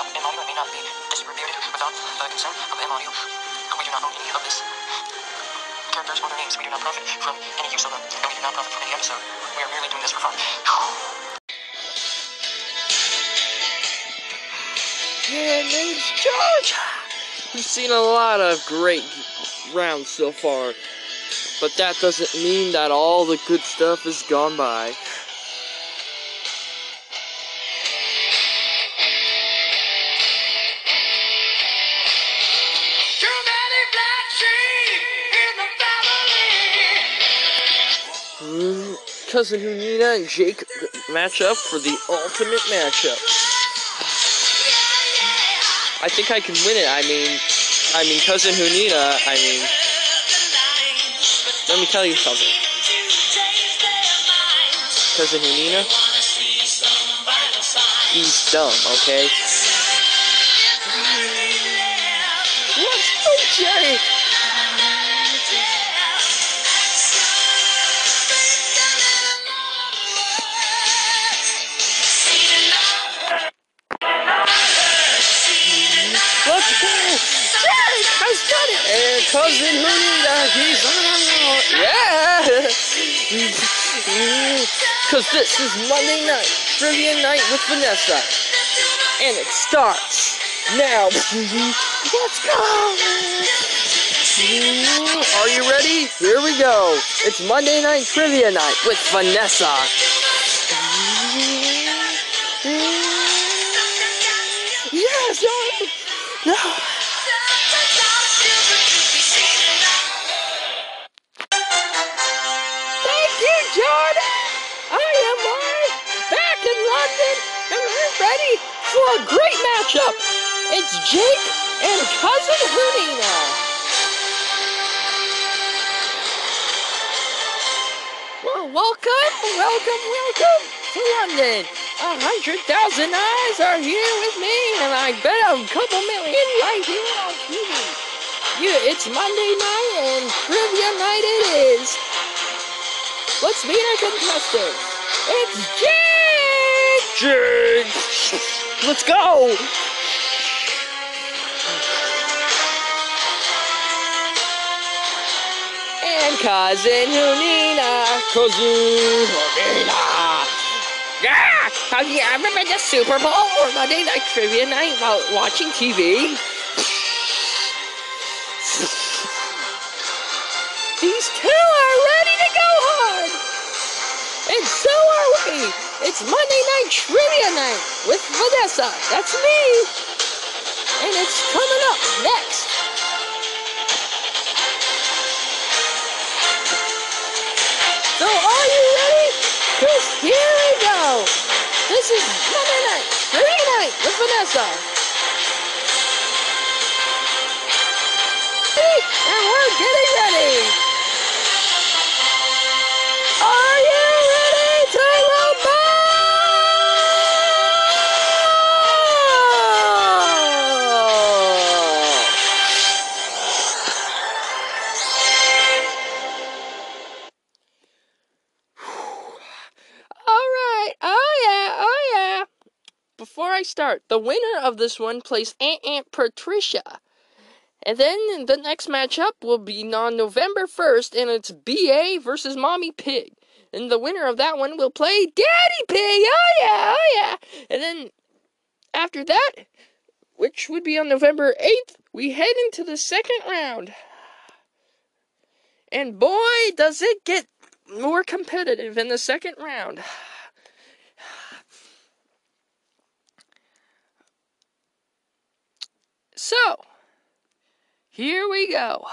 audio. M audio may not be distributed without the consent of M audio. We do not own any of this characters or their names. We do not profit from any use of them, and we do not profit from any episode. We are merely doing this for fun. Yeah, name's George. We've seen a lot of great rounds so far, but that doesn't mean that all the good stuff is gone by. Cousin Hounina and Jake match up for the ultimate matchup. I think I can win it. I mean, I mean, Cousin Hounina, I mean, let me tell you something. Cousin Hounina, he's dumb, okay? Cousin Hounina, he's on. Yeah! Because this is Monday night, trivia night with Vanessa. And it starts now. Let's go! Are you ready? Here we go. It's Monday night trivia night with Vanessa. Yes, no, no. A great matchup. It's Jake and Cousin Hounina. Well, welcome, welcome, welcome to London. A hundred thousand eyes are here with me, and I bet a couple million right here on TV. You, it's Monday night, and trivia night it is. Let's meet our contestants. It's Jake! Jake! Let's go! And cousin Hounina. Cousin Hounina. Yeah! I remember the Super Bowl or Monday Night Trivia Night while watching TV? It's Monday Night Trivia Night with Vanessa. That's me! And it's coming up next. So are you ready? Cause here we go. This is Monday Night Trivia Night with Vanessa. And we're getting ready. Start, the winner of this one plays Aunt Aunt Patricia. And then the next matchup will be on November 1st, and it's BA versus Mommy Pig. And the winner of that one will play Daddy Pig. Oh yeah, oh yeah. And then after that, which would be on November 8th, we head into the second round. And boy, does it get more competitive in the second round. So, here we go.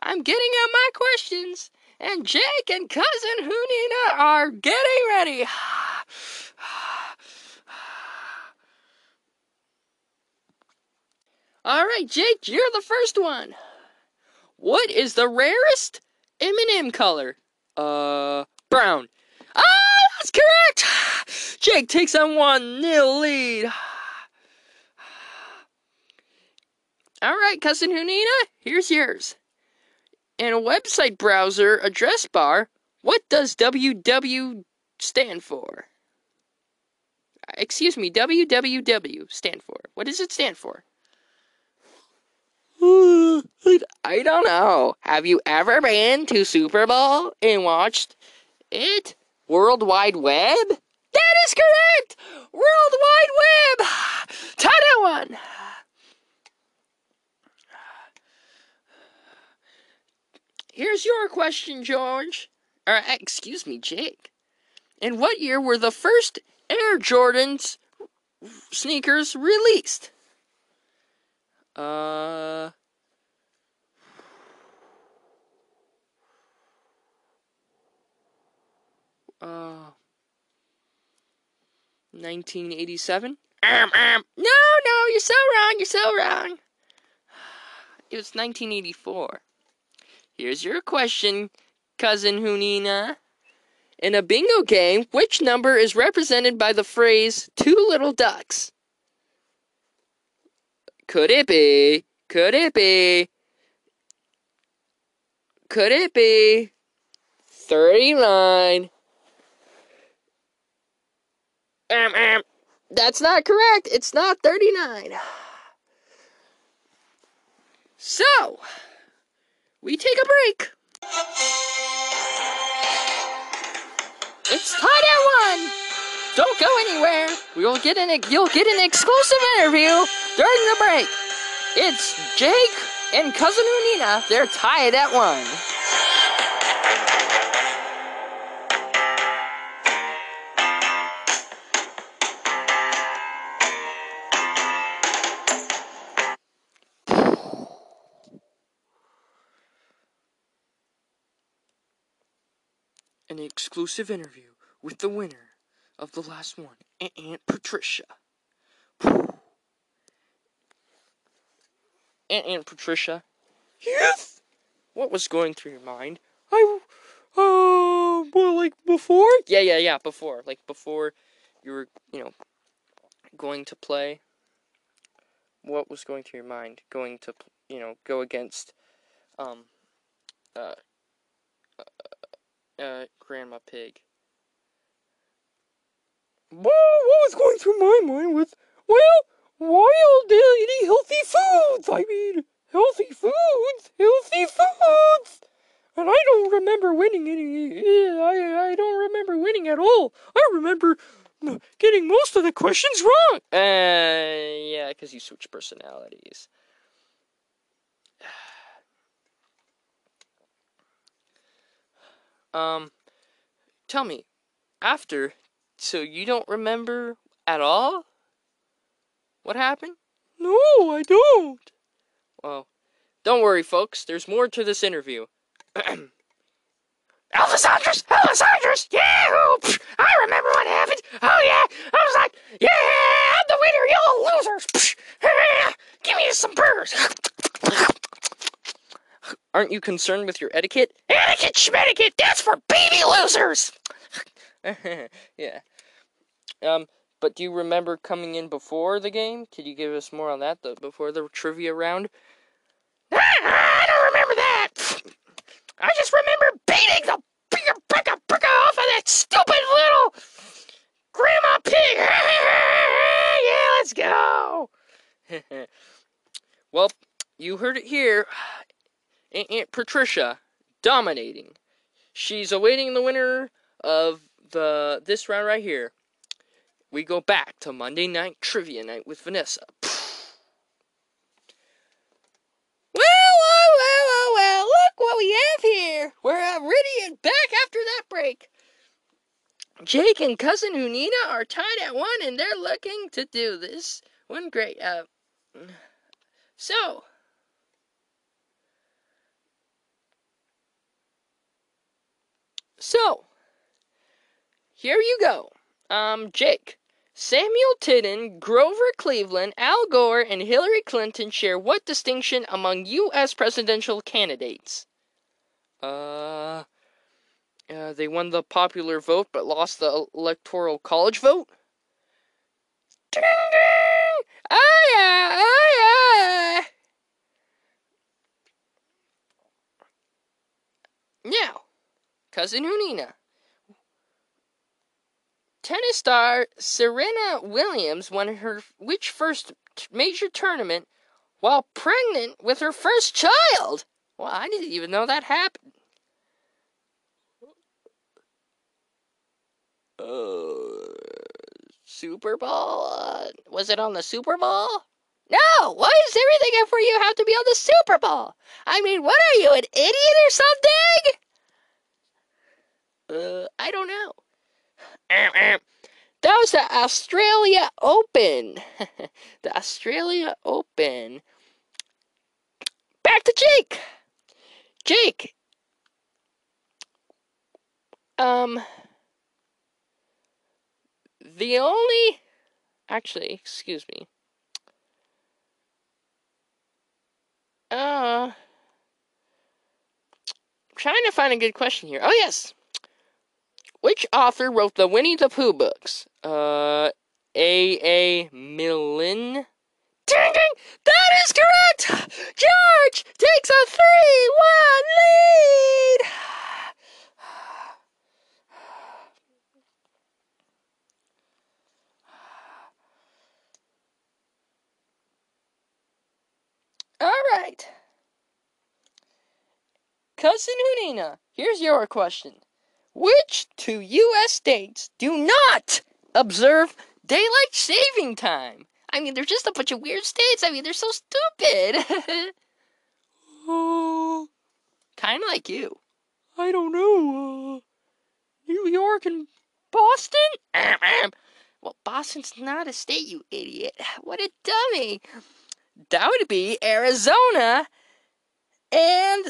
I'm getting out my questions, and Jake and Cousin Hounina are getting ready. All right, Jake, you're the first one. What is the rarest M&M color? Uh, brown. Ah, that's correct. Jake takes a one nil lead. All right, cousin Hounina, here's yours. In a website browser address bar, what does WW stand for? Uh, excuse me, WWW stand for? What does it stand for? I don't know. Have you ever been to Super Bowl and watched it? World Wide Web? That is correct! World Wide Web! Tie that one! Here's your question, George. Or, excuse me, Jake. In what year were the first Air Jordans sneakers released? Uh. Uh. 1987? Um, um. No, no, you're so wrong, you're so wrong. It was 1984. Here's your question, cousin Hounina. In a bingo game, which number is represented by the phrase two little ducks? Could it be? Could it be? Could it be? 39. Um, um, that's not correct. It's not 39. So, we take a break. It's tied at one. Don't go anywhere. We'll get an you'll get an exclusive interview during the break. It's Jake and cousin Unina. They're tied at one. Exclusive interview with the winner of the last one, Aunt Patricia. Aunt Aunt Patricia. Yes. What was going through your mind? I, uh, well, like before. Yeah, yeah, yeah. Before, like before, you were, you know, going to play. What was going through your mind? Going to, you know, go against, um, uh, uh, Grandma Pig. Well, what was going through my mind was, well, wild eating healthy foods. I mean, healthy foods, healthy foods. And I don't remember winning any. I I don't remember winning at all. I remember getting most of the questions wrong. Uh, yeah, because you switch personalities. Um, tell me, after so you don't remember at all? What happened? No, I don't. Well, don't worry, folks. There's more to this interview. Alphasandrus! Alphasandrus! Yeah! I remember what happened! Oh, yeah! I was like, yeah! I'm the winner, you all losers! Give me some burgers! Aren't you concerned with your etiquette? Etiquette, schmetiquette! That's for baby losers! yeah. Um, but do you remember coming in before the game? Could you give us more on that, the, before the trivia round? I don't remember that. I just remember beating the bigger bricka bricka off of that stupid little grandma pig. yeah, let's go. well, you heard it here. Aunt, Aunt Patricia dominating. She's awaiting the winner of the this round right here, we go back to Monday night trivia night with Vanessa. Well, well, well, well, well, look what we have here. We're already and back after that break. Jake and cousin Unina are tied at one, and they're looking to do this one great. Uh, so, so here you go. Um, Jake. Samuel Tilden, Grover Cleveland, Al Gore, and Hillary Clinton share what distinction among U.S. presidential candidates? Uh, uh, they won the popular vote but lost the electoral college vote? Ding, ding! Oh, yeah, oh, yeah. Now, Cousin Unina. tennis star Serena Williams won her which first major tournament while pregnant with her first child? Well, I didn't even know that happened. Uh, Super Bowl? Uh, was it on the Super Bowl? No! Why does everything for you have to be on the Super Bowl? I mean, what are you, an idiot or something? Uh, I don't know. That was the Australia Open. the Australia Open. Back to Jake. Jake. Um. The only. Actually, excuse me. Uh. Trying to find a good question here. Oh, yes. Which author wrote the Winnie the Pooh books? Uh, A. A. Milne? Ding ding! That is correct! George takes a 3 1 lead! All right. Cousin Hounina, here's your question. Which two U.S. states do not observe daylight saving time? I mean, they're just a bunch of weird states. I mean, they're so stupid. oh, kind of like you. I don't know. Uh, New York and Boston? well, Boston's not a state, you idiot. What a dummy. That would be Arizona and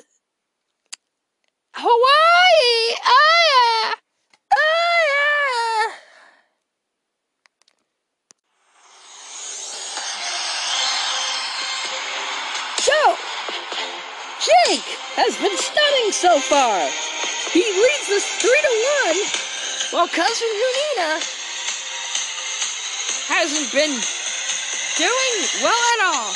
Hawaii. Ah, yeah. Ah, yeah. So, Jake has been stunning so far. He leads us three to one, while cousin Junina hasn't been doing well at all.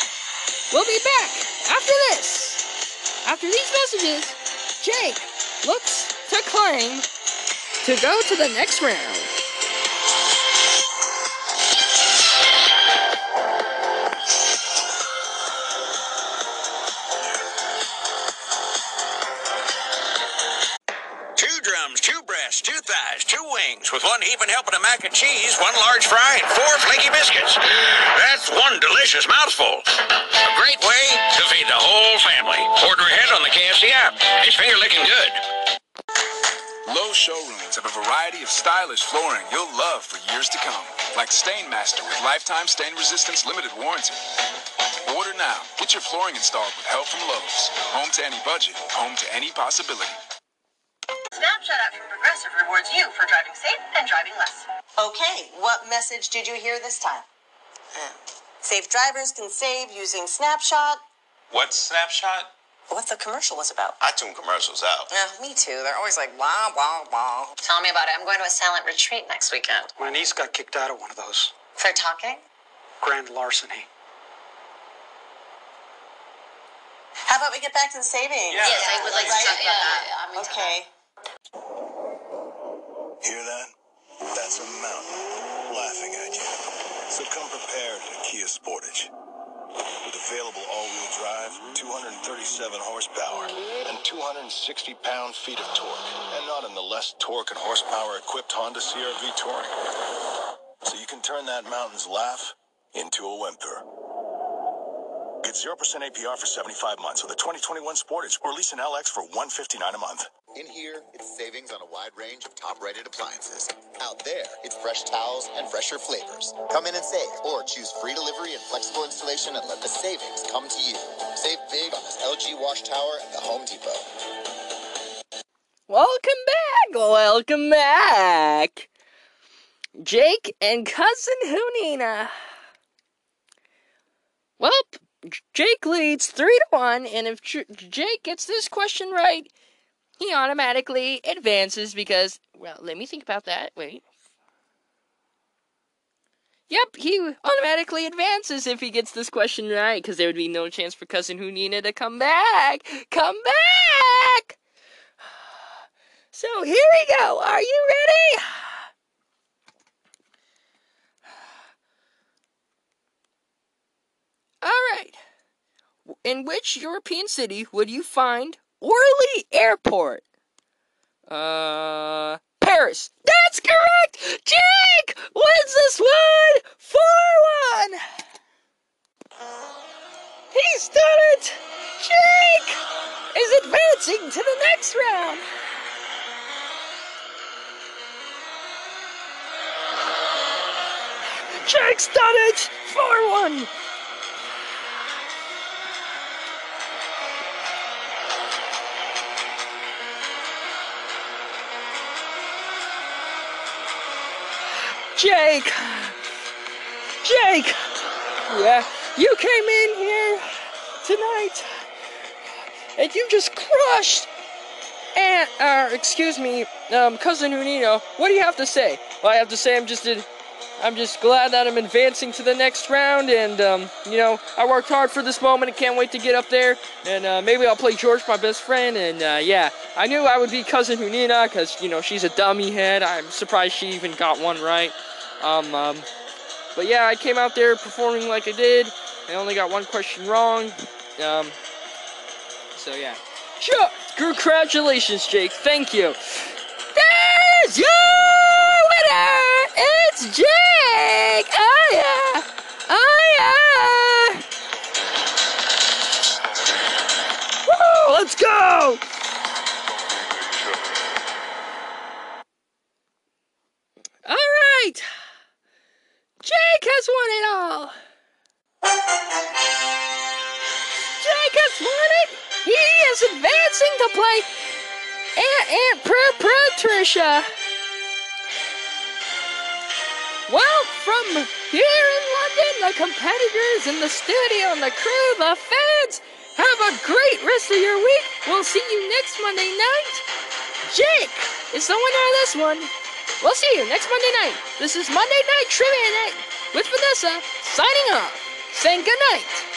We'll be back after this. After these messages, Jake looks to claim to go to the next round. One heaping helping of mac and cheese, one large fry, and four flaky biscuits. That's one delicious mouthful. A great way to feed the whole family. Order ahead on the KFC app. It's finger licking good. Lowe's showrooms have a variety of stylish flooring you'll love for years to come, like Stainmaster with lifetime stain resistance limited warranty. Order now. Get your flooring installed with help from Lowe's. Home to any budget, home to any possibility. Snapshot app Progressive rewards you for driving safe and driving less. Okay, what message did you hear this time? Uh, Safe drivers can save using Snapshot. What Snapshot? What the commercial was about. I tune commercials out. Yeah, me too. They're always like, wow, wow, wow. Tell me about it. I'm going to a silent retreat next weekend. My niece got kicked out of one of those. For talking? Grand larceny. How about we get back to the savings? Yeah. Yes, I would like to Right? talk about that. I'm Okay. Hear that? That's a mountain laughing at you. So come prepared to Kia Sportage. With available all-wheel drive, 237 horsepower, and 260 pound-feet of torque, and not in the less torque and horsepower equipped Honda CRV Touring. So you can turn that mountain's laugh into a whimper. Get 0% APR for 75 months with a 2021 Sportage, or lease an LX for 159 a month. In here, it's savings on a wide range of top rated appliances. Out there, it's fresh towels and fresher flavors. Come in and save, or choose free delivery and flexible installation and let the savings come to you. Save big on this LG wash tower at the Home Depot. Welcome back. Welcome back. Jake and cousin Hounina. Jake leads three to one, and if Jake gets this question right, he automatically advances because, well, let me think about that. Wait. Yep, he automatically advances if he gets this question right, because there would be no chance for Cousin Hounina to come back. Come back! So here we go. Are you ready? All right. In which European city would you find Orly Airport? Uh, Paris. That's correct! Jake wins this one! 4 1! He's done it! Jake is advancing to the next round! Jake's done it! 4 1! Jake! Jake! Yeah, you came in here tonight and you just crushed Aunt, uh, excuse me, um, cousin Junino. What do you have to say? Well, I have to say I'm just, I'm just glad that I'm advancing to the next round, and um, you know, I worked hard for this moment and can't wait to get up there. And uh, maybe I'll play George, my best friend. And uh, yeah, I knew I would be cousin Junina because you know she's a dummy head. I'm surprised she even got one right. Um, um, but yeah, I came out there performing like I did. I only got one question wrong. Um, so yeah. Sure. Congratulations, Jake. Thank you. There's your winner. It's Jake. Oh yeah. Oh yeah. Woo, let's go. Jake has won it all. Jake has won it. He is advancing to play Aunt Aunt Pr- Patricia. Well, from here in London, the competitors in the studio and the crew, the fans, have a great rest of your week. We'll see you next Monday night. Jake is the winner of this one. We'll see you next Monday night. This is Monday Night Trivia Night with Vanessa, signing off, saying good night.